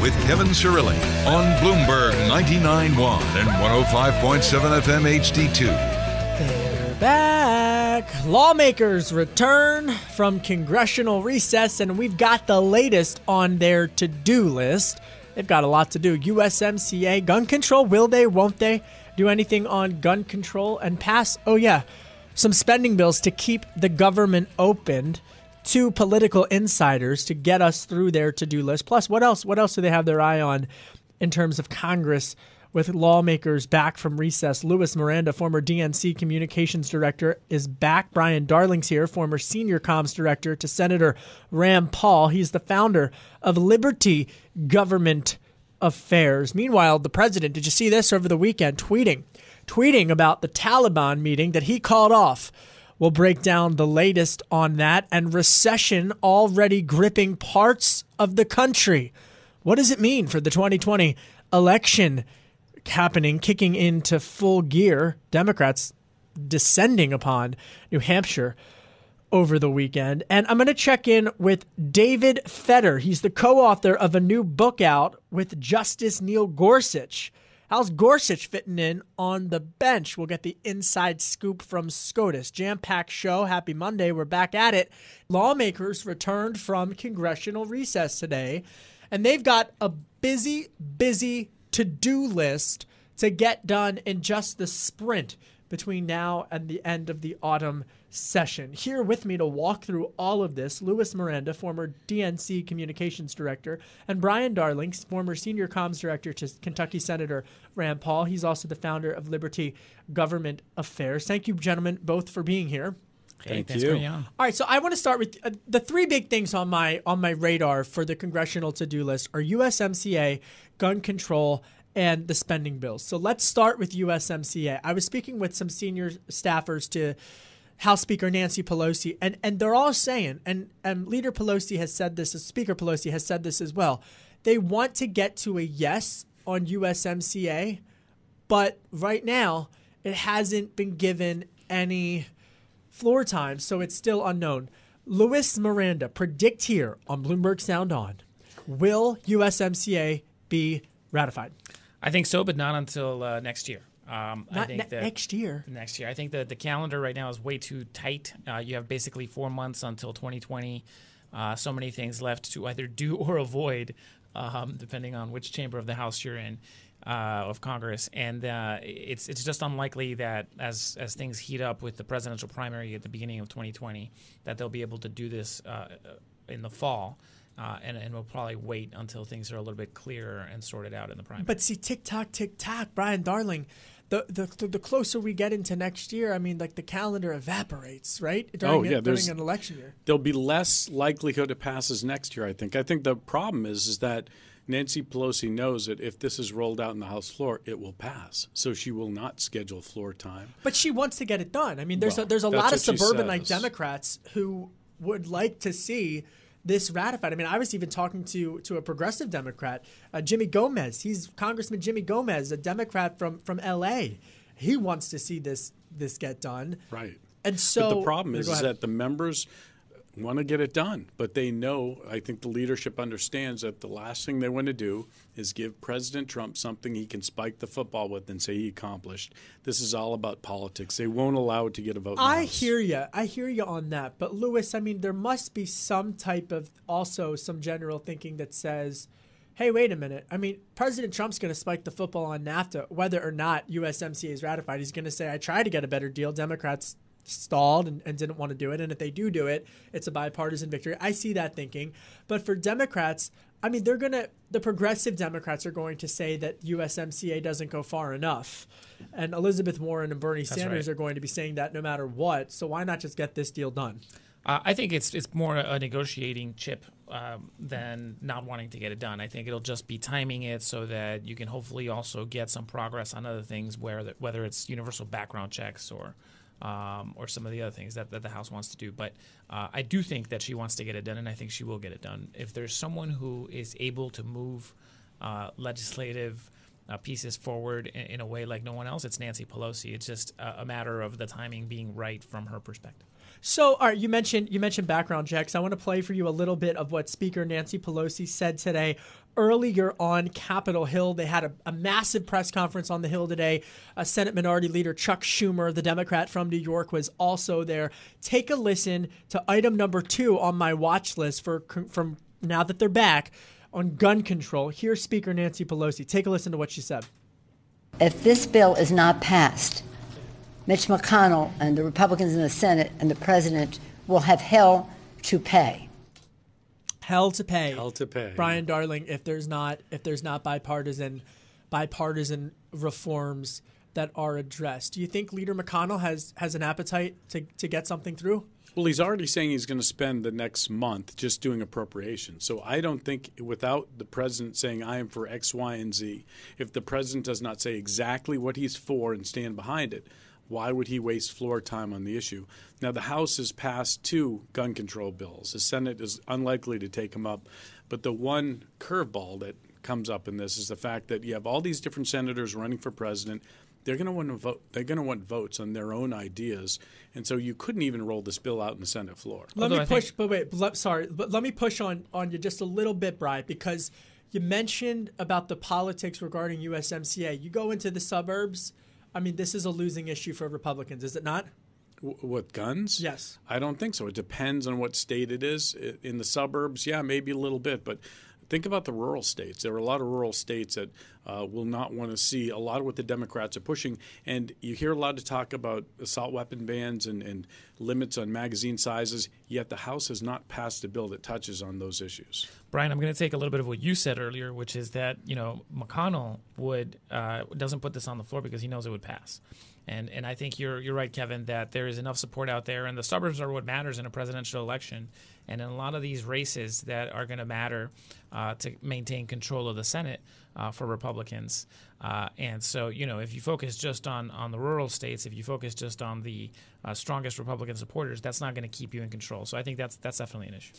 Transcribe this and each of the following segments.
with Kevin Cirilli on Bloomberg 99.1 and 105.7 FM HD2. They're back. Lawmakers return from congressional recess, and we've got the latest on their to do list. They've got a lot to do. USMCA, gun control, will they, won't they do anything on gun control and pass? Oh, yeah, some spending bills to keep the government opened two political insiders to get us through their to-do list. Plus, what else? What else do they have their eye on in terms of Congress with lawmakers back from recess? Luis Miranda, former DNC communications director, is back. Brian Darling's here, former senior comms director to Senator Rand Paul. He's the founder of Liberty Government Affairs. Meanwhile, the president, did you see this over the weekend? Tweeting, tweeting about the Taliban meeting that he called off. We'll break down the latest on that and recession already gripping parts of the country. What does it mean for the 2020 election happening, kicking into full gear? Democrats descending upon New Hampshire over the weekend. And I'm going to check in with David Feder. He's the co author of a new book out with Justice Neil Gorsuch. How's Gorsuch fitting in on the bench? We'll get the inside scoop from SCOTUS. Jam packed show. Happy Monday. We're back at it. Lawmakers returned from congressional recess today, and they've got a busy, busy to do list to get done in just the sprint between now and the end of the autumn session. Here with me to walk through all of this, Luis Miranda, former DNC communications director, and Brian Darling, former senior comms director to Kentucky Senator Rand Paul. He's also the founder of Liberty Government Affairs. Thank you, gentlemen, both for being here. Hey, Thank you. All right, so I want to start with uh, the three big things on my on my radar for the congressional to-do list are USMCA, gun control, and the spending bills. So let's start with USMCA. I was speaking with some senior staffers to House Speaker Nancy Pelosi, and, and they're all saying, and, and Leader Pelosi has said this, Speaker Pelosi has said this as well. They want to get to a yes on USMCA, but right now it hasn't been given any floor time, so it's still unknown. Luis Miranda, predict here on Bloomberg Sound On. Will USMCA be ratified? I think so, but not until uh, next year. Um, Not I think ne- that next year. Next year, I think that the calendar right now is way too tight. Uh, you have basically four months until 2020. Uh, so many things left to either do or avoid, um, depending on which chamber of the House you're in. Uh, of Congress, and uh, it's it's just unlikely that as as things heat up with the presidential primary at the beginning of 2020, that they'll be able to do this uh, in the fall. Uh, and, and we'll probably wait until things are a little bit clearer and sorted out in the primary. But see, tick tock, tick tock, Brian Darling the, the the closer we get into next year, I mean, like the calendar evaporates, right? During oh yeah, a, during an election year, there'll be less likelihood it passes next year. I think. I think the problem is is that Nancy Pelosi knows that if this is rolled out in the House floor, it will pass. So she will not schedule floor time. But she wants to get it done. I mean, there's well, a, there's a lot of suburban-like Democrats who would like to see this ratified. I mean, I was even talking to to a progressive Democrat, uh, Jimmy Gomez. He's Congressman Jimmy Gomez, a Democrat from from L.A. He wants to see this this get done. Right. And so but the problem is, is that the members want to get it done, but they know, I think the leadership understands that the last thing they want to do is give President Trump something he can spike the football with and say he accomplished. This is all about politics. They won't allow it to get a vote. I hear you. I hear you on that. But Luis, I mean, there must be some type of also some general thinking that says, hey, wait a minute. I mean, President Trump's going to spike the football on NAFTA, whether or not USMCA is ratified. He's going to say, I tried to get a better deal. Democrats stalled and, and, didn't want to do it. And if they do do it, it's a bipartisan victory. I see that thinking. But for Democrats, I mean, they're going to, the progressive Democrats are going to say that USMCA doesn't go far enough. And Elizabeth Warren and Bernie That's Sanders right. are going to be saying that no matter what. So why not just get this deal done? Uh, I think it's it's more a negotiating chip um, than not wanting to get it done. I think it'll just be timing it so that you can hopefully also get some progress on other things, where that, whether it's universal background checks or um, or some of the other things that, that the House wants to do. But uh, I do think that she wants to get it done, and I think she will get it done. If there's someone who is able to move uh, legislative uh, pieces forward in, in a way like no one else, it's Nancy Pelosi. It's just a, a matter of the timing being right from her perspective. So, all right, you mentioned you mentioned background checks. I want to play for you a little bit of what Speaker Nancy Pelosi said today earlier on Capitol Hill. They had a, a massive press conference on the Hill today. Uh, Senate Minority Leader Chuck Schumer, the Democrat from New York, was also there. Take a listen to item number two on my watch list for from now that they're back on gun control. Here's Speaker Nancy Pelosi. Take a listen to what she said. If this bill is not passed, Mitch McConnell and the Republicans in the Senate and the president will have hell to pay. Hell to pay. Hell to pay. Brian Darling, if there's not if there's not bipartisan bipartisan reforms that are addressed. Do you think Leader McConnell has has an appetite to, to get something through? Well, he's already saying he's going to spend the next month just doing appropriations. So I don't think, without the president saying, I am for X, Y, and Z, if the president does not say exactly what he's for and stand behind it, why would he waste floor time on the issue? Now, the House has passed two gun control bills. The Senate is unlikely to take them up. But the one curveball that comes up in this is the fact that you have all these different senators running for president. They're going to want to vote. They're going to want votes on their own ideas, and so you couldn't even roll this bill out in the Senate floor. Let Although me I think- push, but wait, let, sorry, but let me push on on you just a little bit, Brian, because you mentioned about the politics regarding USMCA. You go into the suburbs. I mean, this is a losing issue for Republicans, is it not? W- What guns? Yes. I don't think so. It depends on what state it is. In the suburbs, yeah, maybe a little bit, but think about the rural states. There are a lot of rural states that uh, will not want to see a lot of what the Democrats are pushing. And you hear a lot of talk about assault weapon bans and, and limits on magazine sizes, yet the House has not passed a bill that touches on those issues. Brian, I'm going to take a little bit of what you said earlier, which is that you know McConnell would uh, doesn't put this on the floor because he knows it would pass, and and I think you're you're right, Kevin, that there is enough support out there, and the suburbs are what matters in a presidential election, and in a lot of these races that are going to matter uh, to maintain control of the Senate uh, for Republicans, uh, and so you know if you focus just on on the rural states, if you focus just on the uh, strongest Republican supporters, that's not going to keep you in control. So I think that's that's definitely an issue.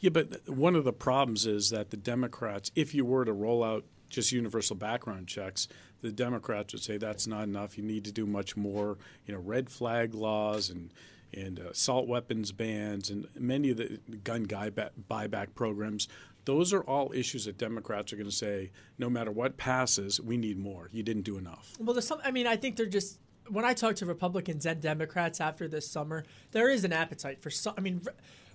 Yeah, but one of the problems is that the Democrats, if you were to roll out just universal background checks, the Democrats would say that's not enough. You need to do much more. You know, red flag laws and and uh, assault weapons bans and many of the gun guy ba- buyback programs. Those are all issues that Democrats are going to say, no matter what passes, we need more. You didn't do enough. Well, there's some. I mean, I think they're just. When I talk to Republicans and Democrats after this summer, there is an appetite for some. I mean,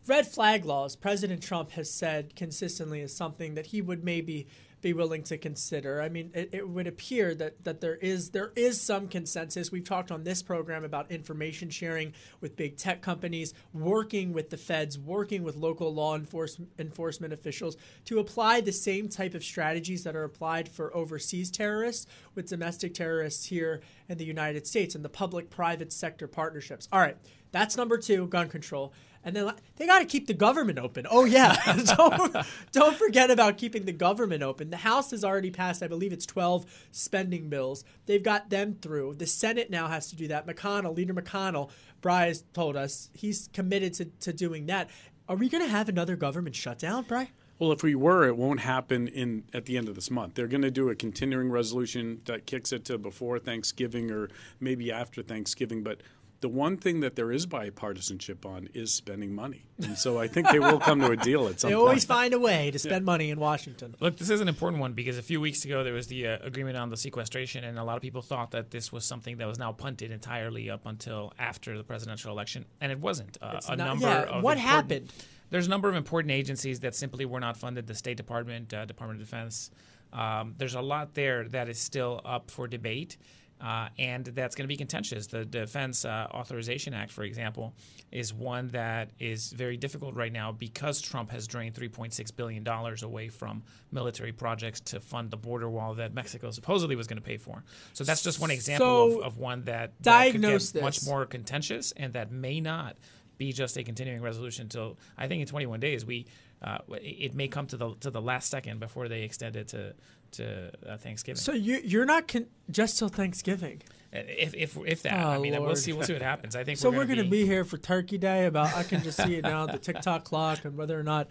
red flag laws. President Trump has said consistently is something that he would maybe be willing to consider. I mean, it, it would appear that that there is there is some consensus. We've talked on this program about information sharing with big tech companies, working with the feds, working with local law enforcement enforcement officials to apply the same type of strategies that are applied for overseas terrorists with domestic terrorists here in the United States and the public-private sector partnerships. All right, that's number two, gun control. And then they got to keep the government open. Oh yeah, don't don't forget about keeping the government open. The House has already passed, I believe it's 12 spending bills. They've got them through. The Senate now has to do that. McConnell, Leader McConnell, Bryce told us he's committed to, to doing that. Are we going to have another government shutdown, Bry? Well, if we were, it won't happen in at the end of this month. They're going to do a continuing resolution that kicks it to before Thanksgiving or maybe after Thanksgiving. But the one thing that there is bipartisanship on is spending money, and so I think they will come to a deal at some They point. They always find a way to spend money in Washington. Look, this is an important one because a few weeks ago there was the uh, agreement on the sequestration, and a lot of people thought that this was something that was now punted entirely up until after the presidential election, and it wasn't. Uh, It's a not- number yeah, of what happened? There's a number of important agencies that simply were not funded. The State Department, uh, Department of Defense. Um, there's a lot there that is still up for debate. Uh, and that's going to be contentious. The Defense uh, Authorization Act, for example, is one that is very difficult right now because Trump has drained $3.6 billion away from military projects to fund the border wall that Mexico supposedly was going to pay for. So that's just one example So, of, of one that, that could get much more contentious and that may not be just a continuing resolution until I think in 21 days we uh, it it may come to the to the last second before they extend it to to uh, Thanksgiving. So you you're not con- just till Thanksgiving. if if if that, Oh, I mean, we'll see we'll see what happens. I think So we're, we're gonna going to be here for Turkey Day. About I can just see it now, the TikTok clock, and whether or not.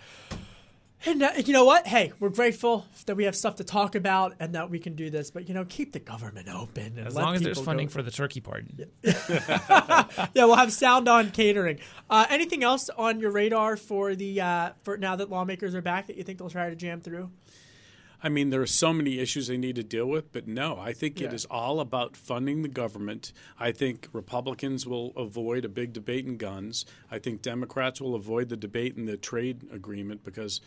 And uh, you know what? Hey, we're grateful that we have stuff to talk about and that we can do this. But you know, keep the government open. As long as there's funding go- for the turkey part. yeah, we'll have sound on catering. Uh, anything else on your radar for the uh, for now that lawmakers are back that you think they'll try to jam through? I mean, there are so many issues they need to deal with, but no, I think Yeah. it is all about funding the government. I think Republicans will avoid a big debate in guns. I think Democrats will avoid the debate in the trade agreement because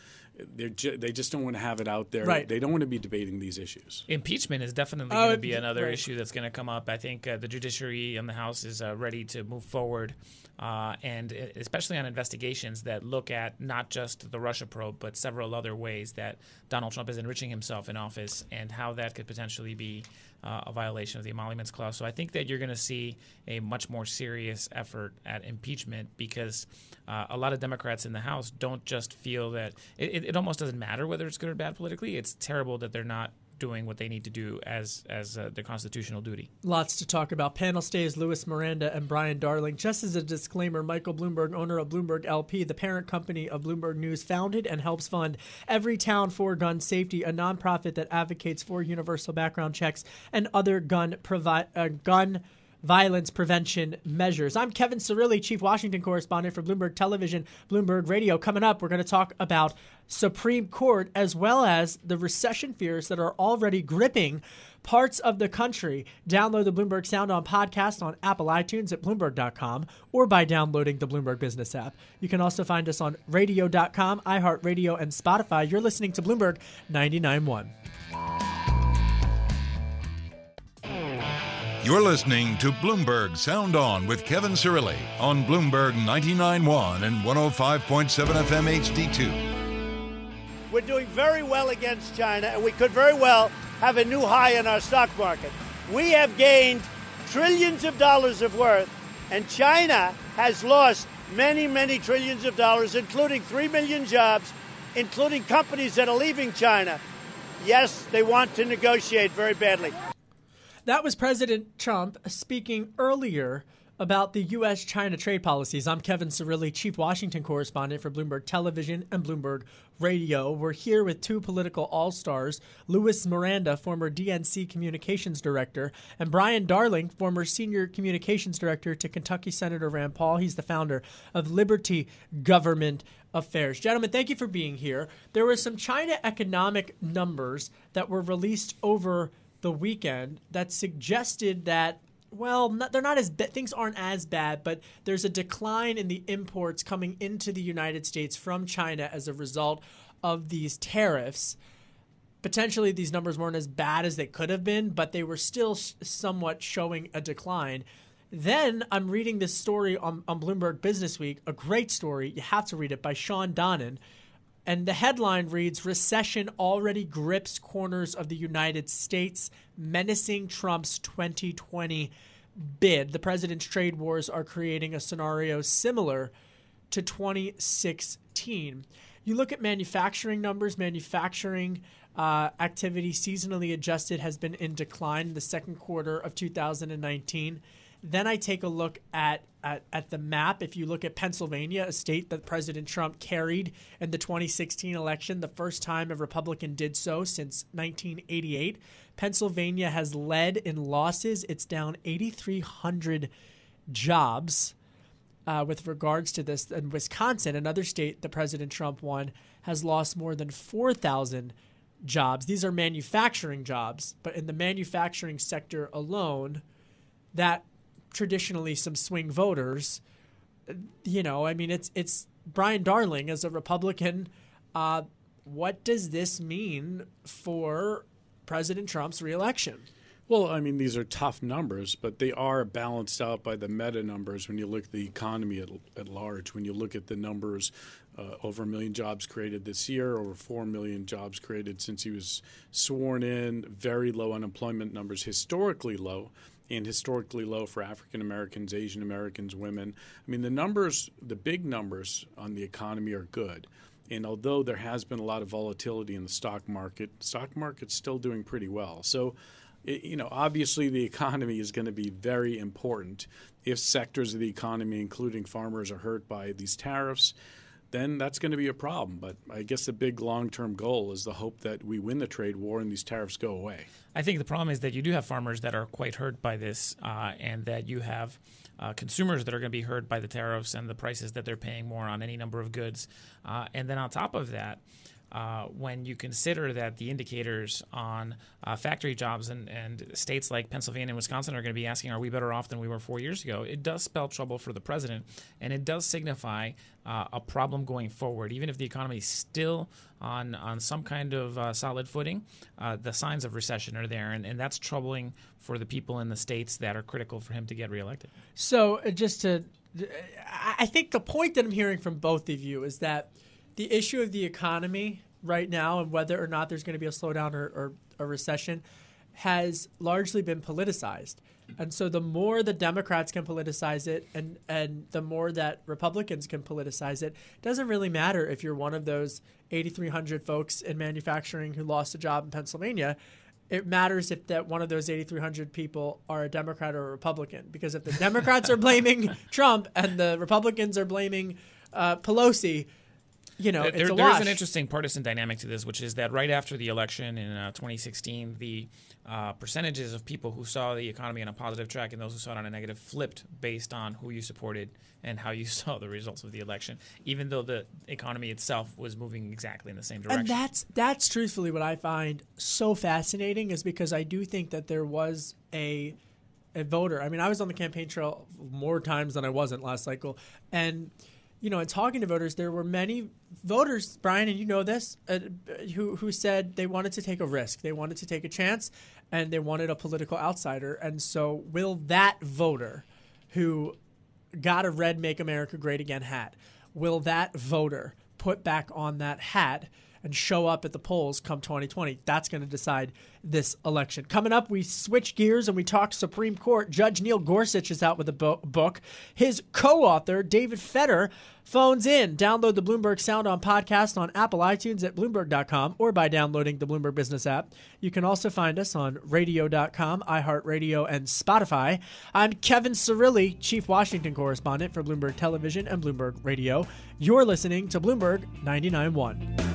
they're ju- they just don't want to have it out there. Right. They don't want to be debating these issues. Impeachment is definitely Oh, going to be another right. issue that's going to come up. I think uh, the judiciary and the House is uh, ready to move forward, uh, and uh, especially on investigations that look at not just the Russia probe, but several other ways that Donald Trump is enriching himself in office, and how that could potentially be uh, a violation of the emoluments clause. So I think that you're going to see a much more serious effort at impeachment because uh, a lot of Democrats in the House don't just feel that it, it, it almost doesn't matter whether it's good or bad politically. It's terrible that they're not doing what they need to do as as uh, their constitutional duty. Lots to talk about. Panel stays Luis Miranda and Brian Darling. Just as a disclaimer, Michael Bloomberg, owner of Bloomberg LP, the parent company of Bloomberg News, founded and helps fund Everytown for Gun Safety, a nonprofit that advocates for universal background checks and other gun provi- uh, gun violence prevention measures. I'm Kevin Cirilli, Chief Washington Correspondent for Bloomberg Television, Bloomberg Radio. Coming up, we're going to talk about Supreme Court as well as the recession fears that are already gripping parts of the country. Download the Bloomberg Sound On podcast on Apple iTunes at Bloomberg.com or by downloading the Bloomberg Business app. You can also find us on radio.com, iHeartRadio, and Spotify. You're listening to Bloomberg 99.1. You're listening to Bloomberg Sound On with Kevin Cirilli on Bloomberg 99.1 and 105.7 FM HD2. We're doing very well against China, and we could very well have a new high in our stock market. We have gained trillions of dollars of worth, and China has lost many, many trillions of dollars, including 3 million jobs, including companies that are leaving China. Yes, they want to negotiate very badly. That was President Trump speaking earlier about the U.S. China trade policies. I'm Kevin Cirilli, Chief Washington Correspondent for Bloomberg Television and Bloomberg Radio. We're here with two political all stars Luis Miranda, former DNC Communications Director, and Brian Darling, former Senior Communications Director to Kentucky Senator Rand Paul. He's the founder of Liberty Government Affairs. Gentlemen, thank you for being here. There were some China economic numbers that were released over the weekend that suggested that well, not, they're not as ba- things aren't as bad, but there's a decline in the imports coming into the United States from China as a result of these tariffs. Potentially, these numbers weren't as bad as they could have been, but they were still sh- somewhat showing a decline. Then I'm reading this story on, on Bloomberg Business Week, a great story. You have to read it by Shawn Donnan. And the headline reads Recession already grips corners of the United States, menacing Trump's 2020 bid. The president's trade wars are creating a scenario similar to 2016. You look at manufacturing numbers, manufacturing uh, activity seasonally adjusted has been in decline in the second quarter of 2019. Then I take a look at, at, at the map. If you look at Pennsylvania, a state that President Trump carried in the 2016 election, the first time a Republican did so since 1988, Pennsylvania has led in losses. It's down 8,300 jobs uh, with regards to this. And Wisconsin, another state that President Trump won, has lost more than 4,000 jobs. These are manufacturing jobs, but in the manufacturing sector alone, that traditionally some swing voters, you know, I mean, it's it's Brian Darling, as a Republican, uh, what does this mean for President Trump's reelection? Well, I mean, these are tough numbers, but they are balanced out by the meta numbers when you look at the economy at, at large. When you look at the numbers, uh, over a million jobs created this year, over 4 million jobs created since he was sworn in, very low unemployment numbers, historically low, and historically low for African Americans, Asian Americans, women. I mean, the numbers, the big numbers on the economy are good. And although there has been a lot of volatility in the stock market, stock market's still doing pretty well. So you know, obviously the economy is going to be very important. If sectors of the economy, including farmers, are hurt by these tariffs, then that's going to be a problem. But I guess the big long term goal is the hope that we win the trade war and these tariffs go away. I think the problem is that you do have farmers that are quite hurt by this, uh, and that you have uh, consumers that are going to be hurt by the tariffs and the prices that they're paying more on any number of goods. Uh, and then on top of that, uh, when you consider that the indicators on uh, factory jobs and, and states like Pennsylvania and Wisconsin are going to be asking, are we better off than we were four years ago? It does spell trouble for the president, and it does signify uh, a problem going forward. Even if the economy is still on, on some kind of uh, solid footing, uh, the signs of recession are there, and, and that's troubling for the people in the states that are critical for him to get reelected. So, uh, just to, I think the point that I'm hearing from both of you is that the issue of the economy right now and whether or not there's going to be a slowdown or, or a recession has largely been politicized. And so the more the Democrats can politicize it and, and the more that Republicans can politicize it, doesn't really matter if you're one of those 8,300 folks in manufacturing who lost a job in Pennsylvania. It matters if that one of those 8,300 people are a Democrat or a Republican. Because if the Democrats are blaming Trump and the Republicans are blaming uh, Pelosi, you know, there, there is an interesting partisan dynamic to this, which is that right after the election in uh, 2016, the uh, percentages of people who saw the economy on a positive track and those who saw it on a negative flipped based on who you supported and how you saw the results of the election, even though the economy itself was moving exactly in the same direction. And that's that's truthfully what I find so fascinating is because I do think that there was a a voter. I mean, I was on the campaign trail more times than I wasn't last cycle, and you know, in talking to voters, there were many voters, Brian, and you know this, uh, who who said they wanted to take a risk, they wanted to take a chance, and they wanted a political outsider. And so, will that voter, who got a red "Make America Great Again" hat, will that voter put back on that hat? And show up at the polls come 2020. That's going to decide this election. Coming up, we switch gears and we talk Supreme Court. Judge Neil Gorsuch is out with a bo- book. His co author, David Feder, phones in. Download the Bloomberg Sound on podcast on Apple iTunes at Bloomberg.com or by downloading the Bloomberg Business app. You can also find us on radio.com, iHeartRadio, and Spotify. I'm Kevin Cirilli, Chief Washington Correspondent for Bloomberg Television and Bloomberg Radio. You're listening to Bloomberg 99.1.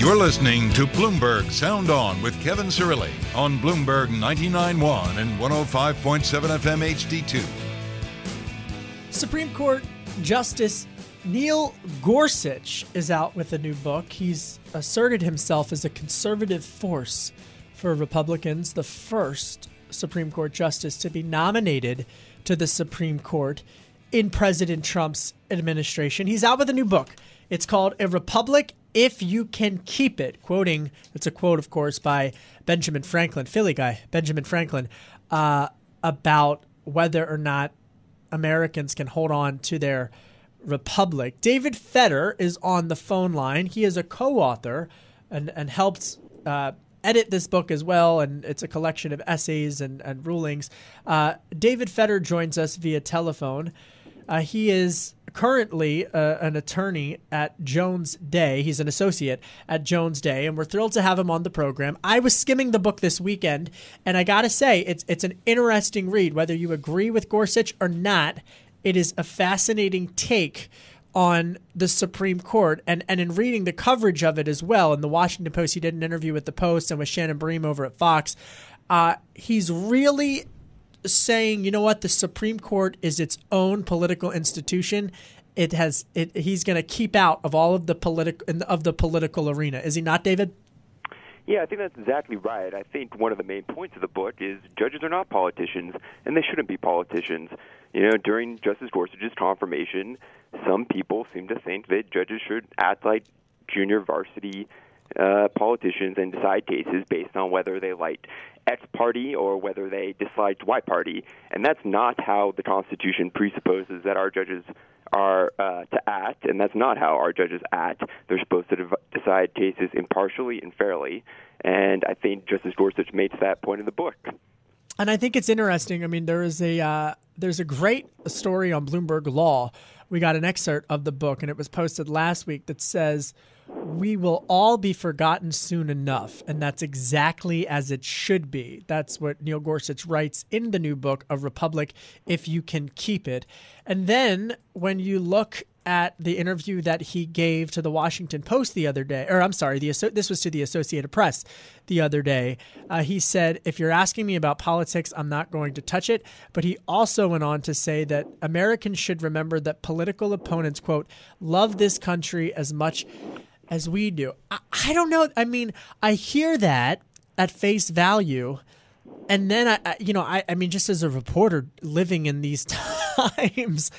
You're listening to Bloomberg Sound On with Kevin Cirilli on Bloomberg 99.1 and 105.7 FM HD2. Supreme Court Justice Neil Gorsuch is out with a new book. He's asserted himself as a conservative force for Republicans, the first Supreme Court justice to be nominated to the Supreme Court in President Trump's administration. He's out with a new book. It's called A Republic if you can keep it. Quoting, it's a quote, of course, by Benjamin Franklin, Philly guy, Benjamin Franklin, uh, about whether or not Americans can hold on to their republic. David Feder is on the phone line. He is a co author and, and helped. Uh, edit this book as well, and it's a collection of essays and, and rulings. Uh, David Feder joins us via telephone. Uh, he is currently uh, an attorney at Jones Day. He's an associate at Jones Day, and we're thrilled to have him on the program. I was skimming the book this weekend, and I got to say, it's it's an interesting read. Whether you agree with Gorsuch or not, it is a fascinating take on the Supreme Court and, and in reading the coverage of it as well. In the Washington Post, he did an interview with the Post and with Shannon Bream over at Fox. Uh, he's really saying, you know what, the Supreme Court is its own political institution. It has it. He's going to keep out of all of the political of the political arena. Is he not, David? Yeah, I think that's exactly right. I think one of the main points of the book is judges are not politicians, and they shouldn't be politicians. You know, during Justice Gorsuch's confirmation, some people seem to think that judges should act like junior varsity uh, politicians and decide cases based on whether they liked X party or whether they disliked Y party. And that's not how the Constitution presupposes that our judges are uh, to act, and that's not how our judges act. They're supposed to decide cases impartially and fairly. And I think Justice Gorsuch makes that point in the book. And I think it's interesting. I mean, there is a uh, there's a great story on Bloomberg Law. We got an excerpt of the book, and it was posted last week that says we will all be forgotten soon enough. And that's exactly as it should be. That's what Neil Gorsuch writes in the new book, A Republic, If You Can Keep It. And then when you look at the interview that he gave to the Washington Post the other day, or I'm sorry, the this was to the Associated Press the other day. Uh, he said, "If you're asking me about politics, I'm not going to touch it." But he also went on to say that Americans should remember that political opponents, quote, love this country as much as we do. I, I don't know. I mean, I hear that at face value. And then I, you know, I, I mean, just as a reporter living in these times,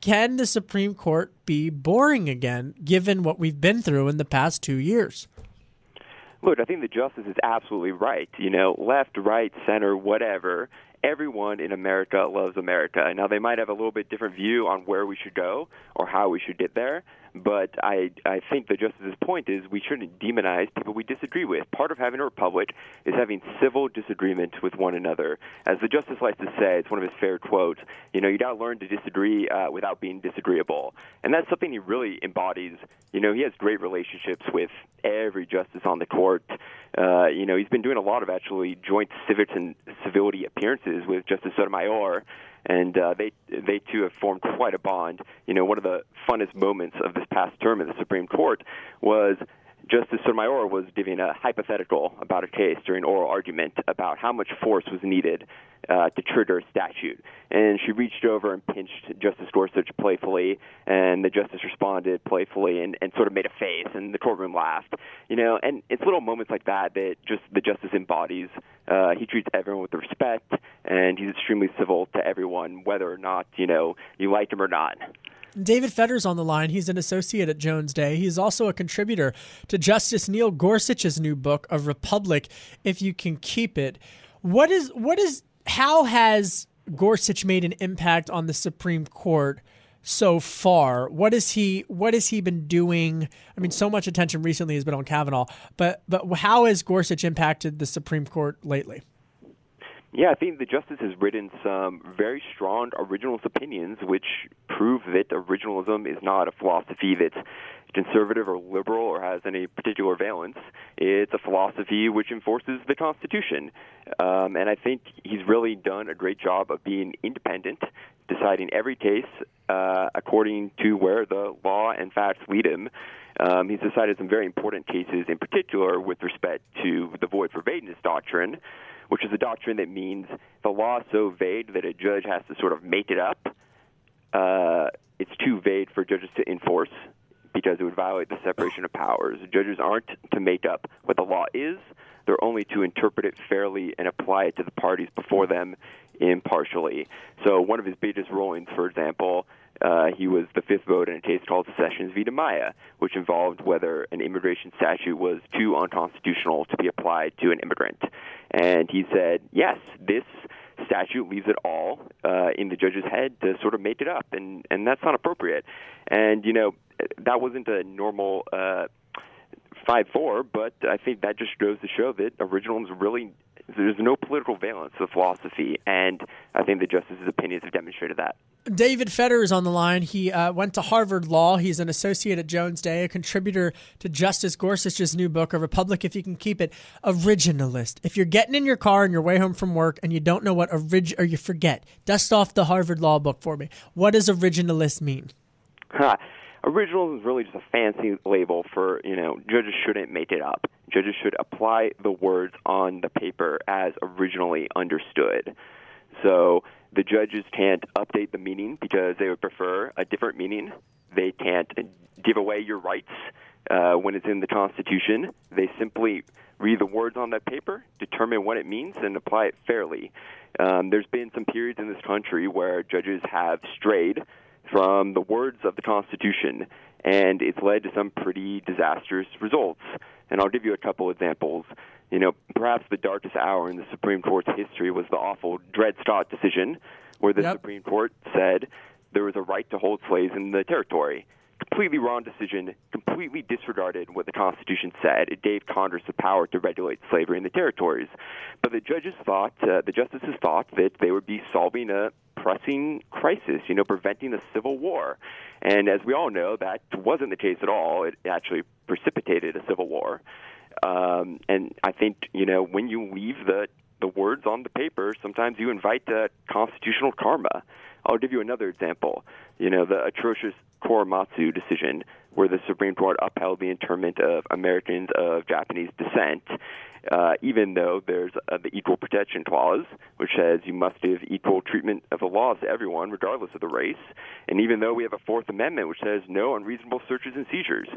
can the Supreme Court be boring again, given what we've been through in the past two years? Look, I think the justice is absolutely right. You know, left, right, center, whatever. Everyone in America loves America. Now, they might have a little bit different view on where we should go or how we should get there, but I, I think the justice's point is we shouldn't demonize people we disagree with. Part of having a republic is having civil disagreement with one another. As the justice likes to say, it's one of his favorite quotes, you know, you got to learn to disagree uh, without being disagreeable. And that's something he really embodies. You know, he has great relationships with every justice on the court. Uh, you know, he's been doing a lot of actually joint civics and civility appearances with Justice Sotomayor and uh, they they too have formed quite a bond. You know, one of the funnest moments of this past term in the Supreme Court was Justice Sotomayor was giving a hypothetical about a case during oral argument about how much force was needed uh, to trigger a statute. And she reached over and pinched Justice Gorsuch playfully, and the justice responded playfully and, and sort of made a face, and the courtroom laughed. You know, and it's little moments like that that just the justice embodies. Uh, he treats everyone with respect, and he's extremely civil to everyone, whether or not you know you like him or not. David Feder's on the line. He's an associate at Jones Day. He's also a contributor to Justice Neil Gorsuch's new book, A Republic, If You Can Keep It. What is what is how has Gorsuch made an impact on the Supreme Court so far? What is he what has he been doing? I mean, so much attention recently has been on Kavanaugh, but but how has Gorsuch impacted the Supreme Court lately? Yeah, I think the justice has written some very strong originalist opinions, which prove that originalism is not a philosophy that's conservative or liberal or has any particular valence. It's a philosophy which enforces the Constitution. Um, and I think he's really done a great job of being independent, deciding every case uh, according to where the law and facts lead him. Um, he's decided some very important cases, in particular with respect to the void for vagueness doctrine which is a doctrine that means the law is so vague that a judge has to sort of make it up. Uh, it's too vague for judges to enforce because it would violate the separation of powers. Judges aren't to make up what the law is, they're only to interpret it fairly and apply it to the parties before them impartially. So, one of his biggest rulings, for example, uh, he was the fifth vote in a case called Sessions v. Dimaya, which involved whether an immigration statute was too unconstitutional to be applied to an immigrant. And he said, yes, this statute leaves it all uh, in the judge's head to sort of make it up, and, and that's not appropriate. And, you know, that wasn't a normal. Uh, five four, but I think that just goes to show that originalism really there's no political valence to the philosophy, and I think the justices' opinions have demonstrated that. David Feder is on the line. He uh, went to Harvard Law. He's an associate at Jones Day, a contributor to Justice Gorsuch's new book, A Republic If You Can Keep It, Originalist. If you're getting in your car on your way home from work and you don't know what orig or you forget, dust off the Harvard Law book for me. What does originalist mean? Huh. Original is really just a fancy label for, you know, judges shouldn't make it up. Judges should apply the words on the paper as originally understood. So the judges can't update the meaning because they would prefer a different meaning. They can't give away your rights uh, when it's in the Constitution. They simply read the words on that paper, determine what it means, and apply it fairly. Um, there's been some periods in this country where judges have strayed from the words of the Constitution, and it's led to some pretty disastrous results. And I'll give you a couple examples. You know, perhaps the darkest hour in the Supreme Court's history was the awful Dred Scott decision, where the yep. Supreme Court said there was a right to hold slaves in the territory. Completely wrong decision, completely disregarded what the Constitution said. It gave Congress the power to regulate slavery in the territories. But the judges thought, uh, the justices thought that they would be solving a pressing crisis, you know, preventing a civil war. And as we all know, that wasn't the case at all. It actually precipitated a civil war. Um, and I think, you know, when you leave the, the words on the paper, sometimes you invite uh, constitutional karma. I'll give you another example. You know, the atrocious Korematsu decision, where the Supreme Court upheld the internment of Americans of Japanese descent uh, even though there's uh, the equal protection clause, which says you must give equal treatment of the laws to everyone, regardless of the race. And even though we have a Fourth Amendment, which says no unreasonable searches and seizures,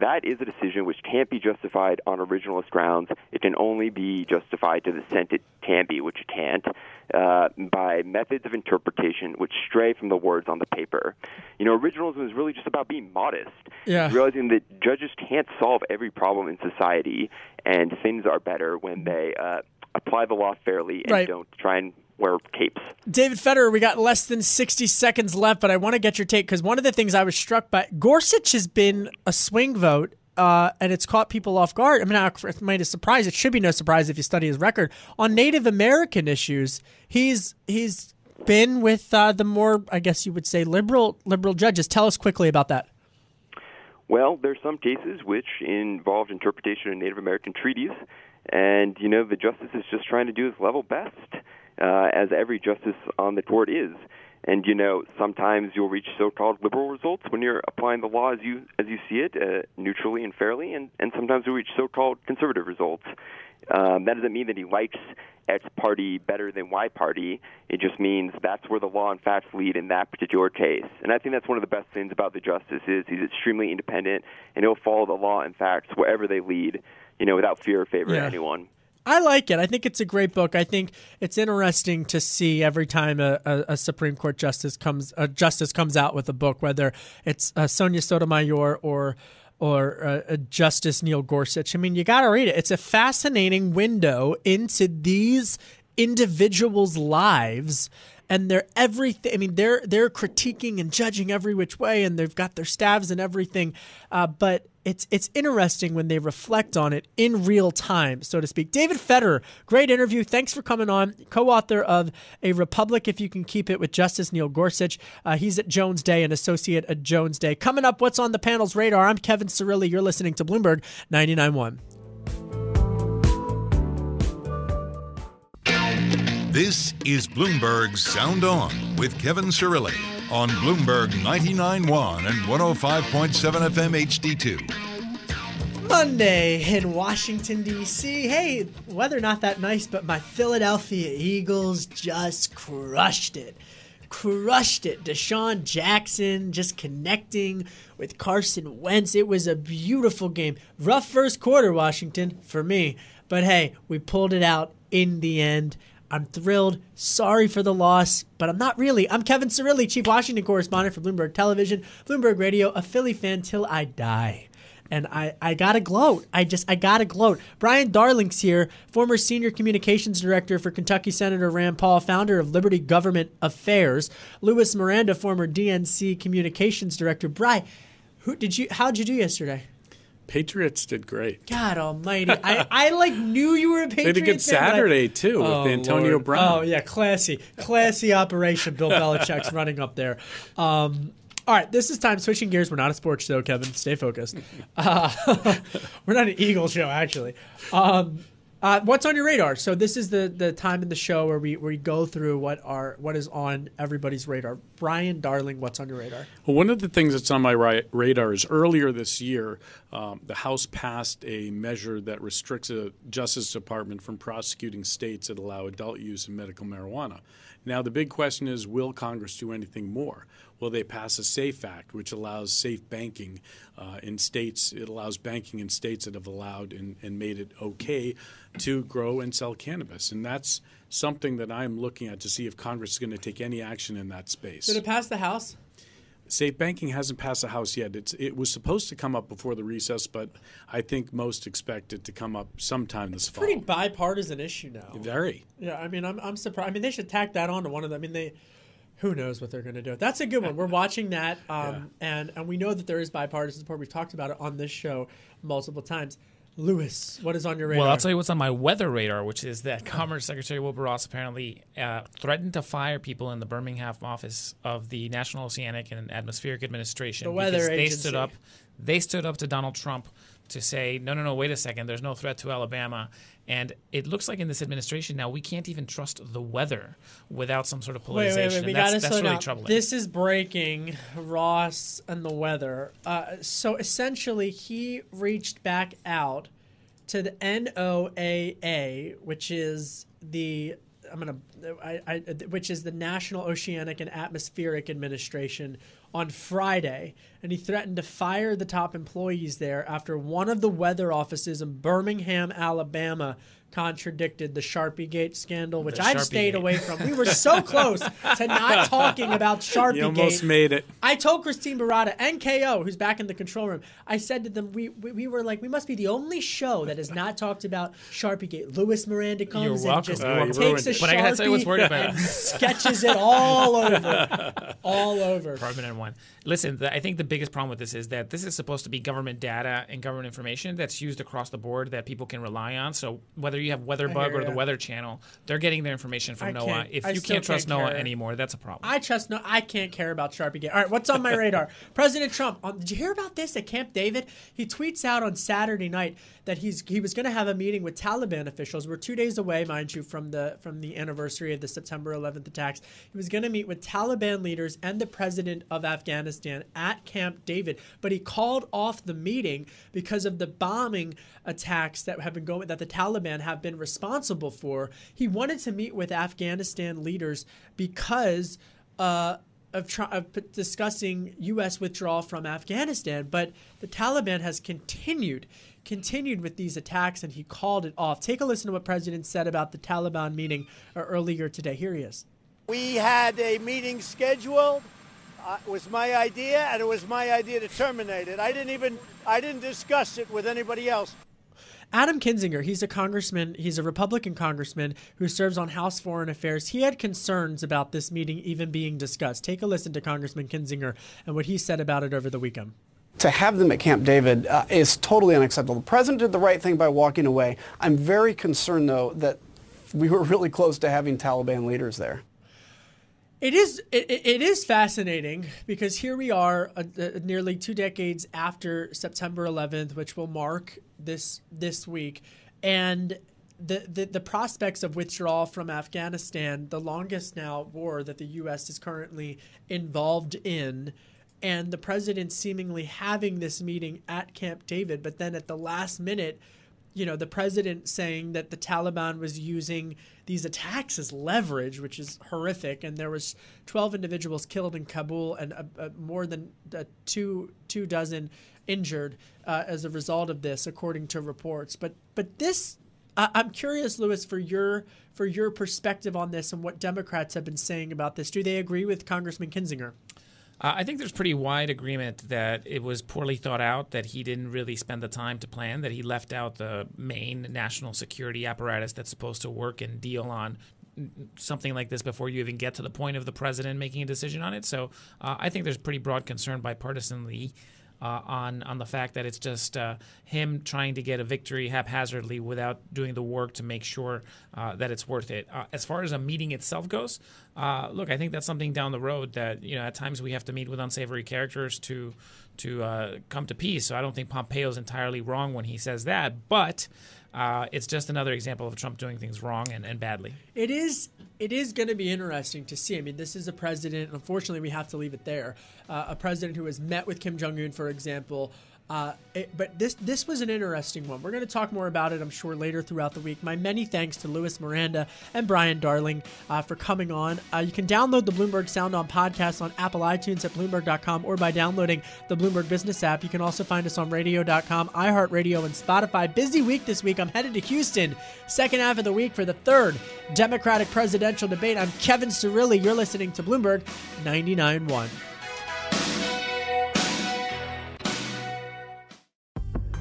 that is a decision which can't be justified on originalist grounds. It can only be justified to the extent it can be, which it can't, uh, by methods of interpretation which stray from the words on the paper. You know, originalism is really just about being modest, yeah. realizing that judges can't solve every problem in society, and things are better when they uh, apply the law fairly and right. don't try and wear capes. David Federer, we got less than 60 seconds left, but I want to get your take because one of the things I was struck by Gorsuch has been a swing vote. Uh, and it's caught people off guard. I mean, it might a surprise. It should be no surprise if you study his record on Native American issues. He's he's been with uh, the more, I guess you would say, liberal liberal judges. Tell us quickly about that. Well, there's some cases which involved interpretation of Native American treaties, and you know the justice is just trying to do his level best, uh, as every justice on the court is. And you know sometimes you'll reach so-called liberal results when you're applying the law as you as you see it, uh, neutrally and fairly, and and sometimes you'll reach so-called conservative results. Um, that doesn't mean that he likes X party better than Y party. It just means that's where the law and facts lead in that particular case. And I think that's one of the best things about the justice is he's extremely independent and he'll follow the law and facts wherever they lead, you know, without fear or favor yeah. of anyone. I like it. I think it's a great book. I think it's interesting to see every time a, a, a Supreme Court justice comes a justice comes out with a book, whether it's uh, Sonia Sotomayor or or uh, Justice Neil Gorsuch. I mean, you got to read it. It's a fascinating window into these individuals' lives and they're everything. I mean, they're they're critiquing and judging every which way, and they've got their staves and everything. Uh, but it's it's interesting when they reflect on it in real time, so to speak. David Federer, great interview. Thanks for coming on. Co-author of A Republic, if you can keep it, with Justice Neil Gorsuch. Uh, he's at Jones Day, an associate at Jones Day. Coming up, what's on the panel's radar? I'm Kevin Cirilli. You're listening to Bloomberg 99.1. This is Bloomberg Sound On with Kevin Cirilli on Bloomberg 99.1 and 105.7 FM HD2. Monday in Washington, D.C. Hey, weather not that nice, but my Philadelphia Eagles just crushed it. Crushed it. DeSean Jackson just connecting with Carson Wentz. It was a beautiful game. Rough first quarter, Washington, for me. But hey, we pulled it out in the end. I'm thrilled. Sorry for the loss, but I'm not really. I'm Kevin Cirilli, Chief Washington correspondent for Bloomberg Television, Bloomberg Radio, a Philly fan till I die. And I, I gotta gloat. I just I gotta gloat. Brian Darling's here, former senior communications director for Kentucky Senator Rand Paul, founder of Liberty Government Affairs. Luis Miranda, former DNC communications director. Brian, who did you how'd you do yesterday? Patriots did great. God Almighty! I, I like knew you were a Patriots. They had a good but I- Saturday too Oh, with Antonio Lord. Brown. Oh yeah, classy, classy operation. Bill Belichick's running up there. Um, all right, this is time switching gears. We're not a sports show, Kevin. Stay focused. Uh, we're not an Eagle show, actually. Um, uh, what's on your radar? So this is the the time in the show where we where we go through what are what is on everybody's radar. Brian Darling, what's on your radar? Well, one of the things that's on my ri- radar is earlier this year, um, the House passed a measure that restricts the Justice Department from prosecuting states that allow adult use of medical marijuana. Now, the big question is will Congress do anything more? Will they pass a SAFE Act, which allows safe banking uh, in states? It allows banking in states that have allowed and, and made it okay to grow and sell cannabis. And that's something that I'm looking at to see if Congress is going to take any action in that space. Did it pass the House? Safe banking hasn't passed the House yet. It's, it was supposed to come up before the recess, but I think most expect it to come up sometime this fall. Pretty bipartisan issue now. Very. Yeah, I mean, I'm, I'm surprised. I mean, they should tack that on to one of them. I mean, they, who knows what they're going to do. That's a good one. We're watching that, um, and and we know that there is bipartisan support. We've talked about it on this show multiple times. Luis, what is on your radar? Well, I'll tell you what's on my weather radar, which is that Commerce Secretary Wilbur Ross apparently uh, threatened to fire people in the Birmingham office of the National Oceanic and Atmospheric Administration The weather because they stood up. They stood up to Donald Trump to say, no, no, no, wait a second. There's no threat to Alabama. And it looks like in this administration now we can't even trust the weather without some sort of politicization. Wait, wait, wait. We that's gotta that's slow really down. troubling. This is breaking. Ross and the weather. Uh, so essentially, he reached back out to the NOAA, which is the I'm gonna, I, I, which is the National Oceanic and Atmospheric Administration, on Friday, and he threatened to fire the top employees there after one of the weather offices in Birmingham, Alabama, contradicted the Sharpie Gate scandal, which I've stayed Gate. away from. We were so close to not talking about Sharpie You almost Gate. made it. I told Christine Barada and KO, who's back in the control room, I said to them, we, we, we were like, we must be the only show that has not talked about Sharpie Gate. Luis Miranda comes You're and welcome. just Uh, you takes ruined a it. But I gotta tell what's worried about. and sketches it all over. all over. Permanent one. Listen, the, I think the biggest problem with this is that this is supposed to be government data and government information that's used across the board that people can rely on. So whether you have WeatherBug or the. Weather Channel, they're getting their information from I NOAA. If I you can't trust can't NOAA care. anymore, that's a problem. I trust no. I can't care about Sharpie Gate. All right, what's on my radar? President Trump. Um, did you hear about this at Camp David? He tweets out on Saturday night that he's he was going to have a meeting with Taliban officials. We're two days away, mind you, from the from the anniversary of the September 11th attacks. He was going to meet with Taliban leaders and the president of Afghanistan at Camp David, but he called off the meeting because of the bombing attacks that have been going that the Taliban have been responsible for. He wanted to meet with Afghanistan leaders because uh, of, of discussing U.S. withdrawal from Afghanistan, but the Taliban has continued continued with these attacks, and he called it off. Take a listen to what President said about the Taliban meeting uh, earlier today. Here he is. We had a meeting scheduled. Uh, it was my idea, and it was my idea to terminate it. I didn't even I didn't discuss it with anybody else. Adam Kinzinger, he's a congressman, he's a Republican congressman who serves on House Foreign Affairs. He had concerns about this meeting even being discussed. Take a listen to Congressman Kinzinger and what he said about it over the weekend. To have them at Camp David uh, is totally unacceptable. The president did the right thing by walking away. I'm very concerned, though, that we were really close to having Taliban leaders there. It is it, it- is fascinating because here we are uh, uh, nearly two decades after September 11th, which will mark this this week, and the, the the prospects of withdrawal from Afghanistan, the longest now war that the U.S. is currently involved in, and the president seemingly having this meeting at Camp David, but then at the last minute you know, the president saying that the Taliban was using these attacks as leverage, which is horrific, and there was 12 individuals killed in Kabul and uh, uh, more than uh, two two dozen injured uh, as a result of this, according to reports. But but this, I'm curious, Luis, for your for your perspective on this and what Democrats have been saying about this. Do they agree with Congressman Kinzinger? Uh, I think there's pretty wide agreement that it was poorly thought out, that he didn't really spend the time to plan, that he left out the main national security apparatus that's supposed to work and deal on something like this before you even get to the point of the president making a decision on it. So uh, I think there's pretty broad concern bipartisanly uh, on on the fact that it's just uh, him trying to get a victory haphazardly without doing the work to make sure uh, that it's worth it. Uh, as far as a meeting itself goes, uh, look, I think that's something down the road that you know at times we have to meet with unsavory characters to to uh, come to peace. So I don't think Pompeo is entirely wrong when he says that, but. Uh, it's just another example of Trump doing things wrong and, and badly. It is it is going to be interesting to see. I mean, this is a president, unfortunately, we have to leave it there. Uh, a president who has met with Kim Jong Un, for example, uh, it, but this this was an interesting one. We're going to talk more about it, I'm sure, later throughout the week. My many thanks to Luis Miranda and Brian Darling uh, for coming on. Uh, you can download the Bloomberg Sound On podcast on Apple iTunes at Bloomberg.com or by downloading the Bloomberg Business app. You can also find us on Radio.com, iHeartRadio, and Spotify. Busy week this week. I'm headed to Houston, second half of the week for the third Democratic presidential debate. I'm Kevin Cirilli. You're listening to Bloomberg 99.1.